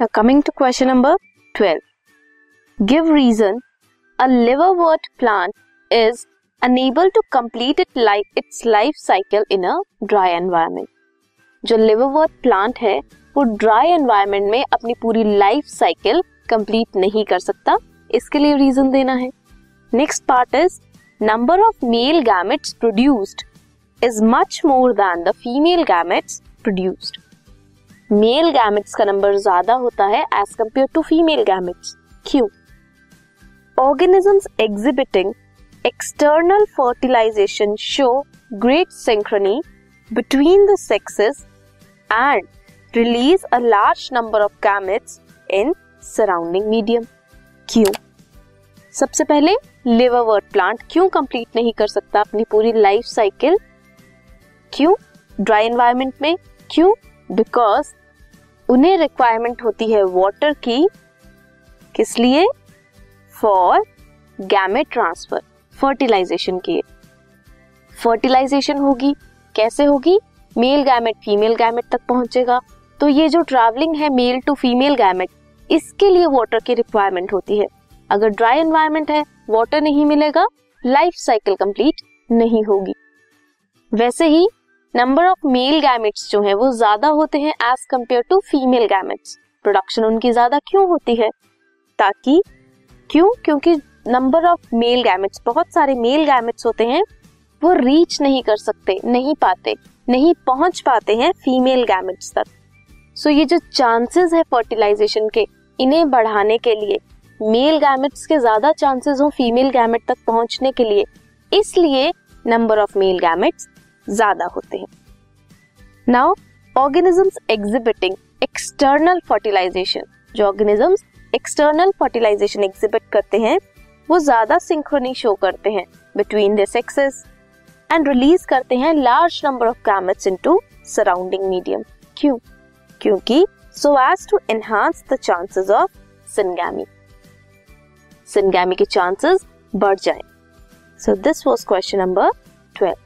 Now, coming to question number 12. Give reason a liverwort plant is unable to complete it like its life cycle in a dry environment. जो liverwort plant है, वो dry environment में अपनी पूरी life cycle complete नहीं कर सकता इसके लिए रीजन देना है next part is number of male gametes produced is much more than the female gametes produced male gametes का नंबर ज़्यादा होता है as compare to female gametes क्यों organisms exhibiting external fertilisation show great synchrony between the sexes and release a large number of gametes in surrounding medium क्यों सबसे पहले liverwort plant क्यों complete नहीं कर सकता अपनी पूरी लाइफ साइकिल क्यों ड्राई एनवायरमेंट में क्यों बिकॉज़ उन्हें रिक्वायरमेंट होती है वाटर की किस लिए? फॉर गैमेट ट्रांसफ़र फर्टिलाइजेशन के फर्टिलाइजेशन होगी, कैसे होगी? मेल गैमेट फीमेल गैमेट तक पहुंचेगा। तो ये जो ट्रैवलिंग है मेल टू फीमेल गैमेट इसके लिए वाटर की रिक्वायरमेंट होती है। अगर ड्राई एनवायरमेंट है वाटर नहीं मिलेगा लाइफ साइकिल कंप्लीट नहीं होगी। वैसे ही नंबर ऑफ़ मेल गैमेट्स जो है, वो ज़्यादा होते हैं as compare to female gametes production उनकी ज़्यादा क्यों होती है? ताकि, क्यों? क्योंकि नंबर ऑफ़ मेल गैमेट्स बहुत सारे मेल गैमेट्स होते हैं, वो रीच नहीं कर सकते, नहीं पाते, नहीं पहुँच पाते हैं फीमेल गैमेट्स तक. सो ये जो चांसेस है फर्टिलाइजेशन के, इन्हें बढ़ाने के लिए मेल गैमेट्स के ज़्यादा चांसेस हो फीमेल गैमेट तक पहुँचने के लिए. इसलिए नंबर ऑफ़ मेल गैमेट्स ज़्यादा होते हैं। Now organisms exhibiting external fertilisation जो ऑर्गेनिजम्स एक्सटर्नल फर्टिलाइजेशन एग्जिबिट करते हैं, वो ज़्यादा सिंक्रोनी शो करते हैं between the sexes and release करते हैं large number of gametes into surrounding medium क्यों? क्योंकि so as to enhance the chances of syngamy syngamy के चांसेस बढ़ जाए। So this was question number twelve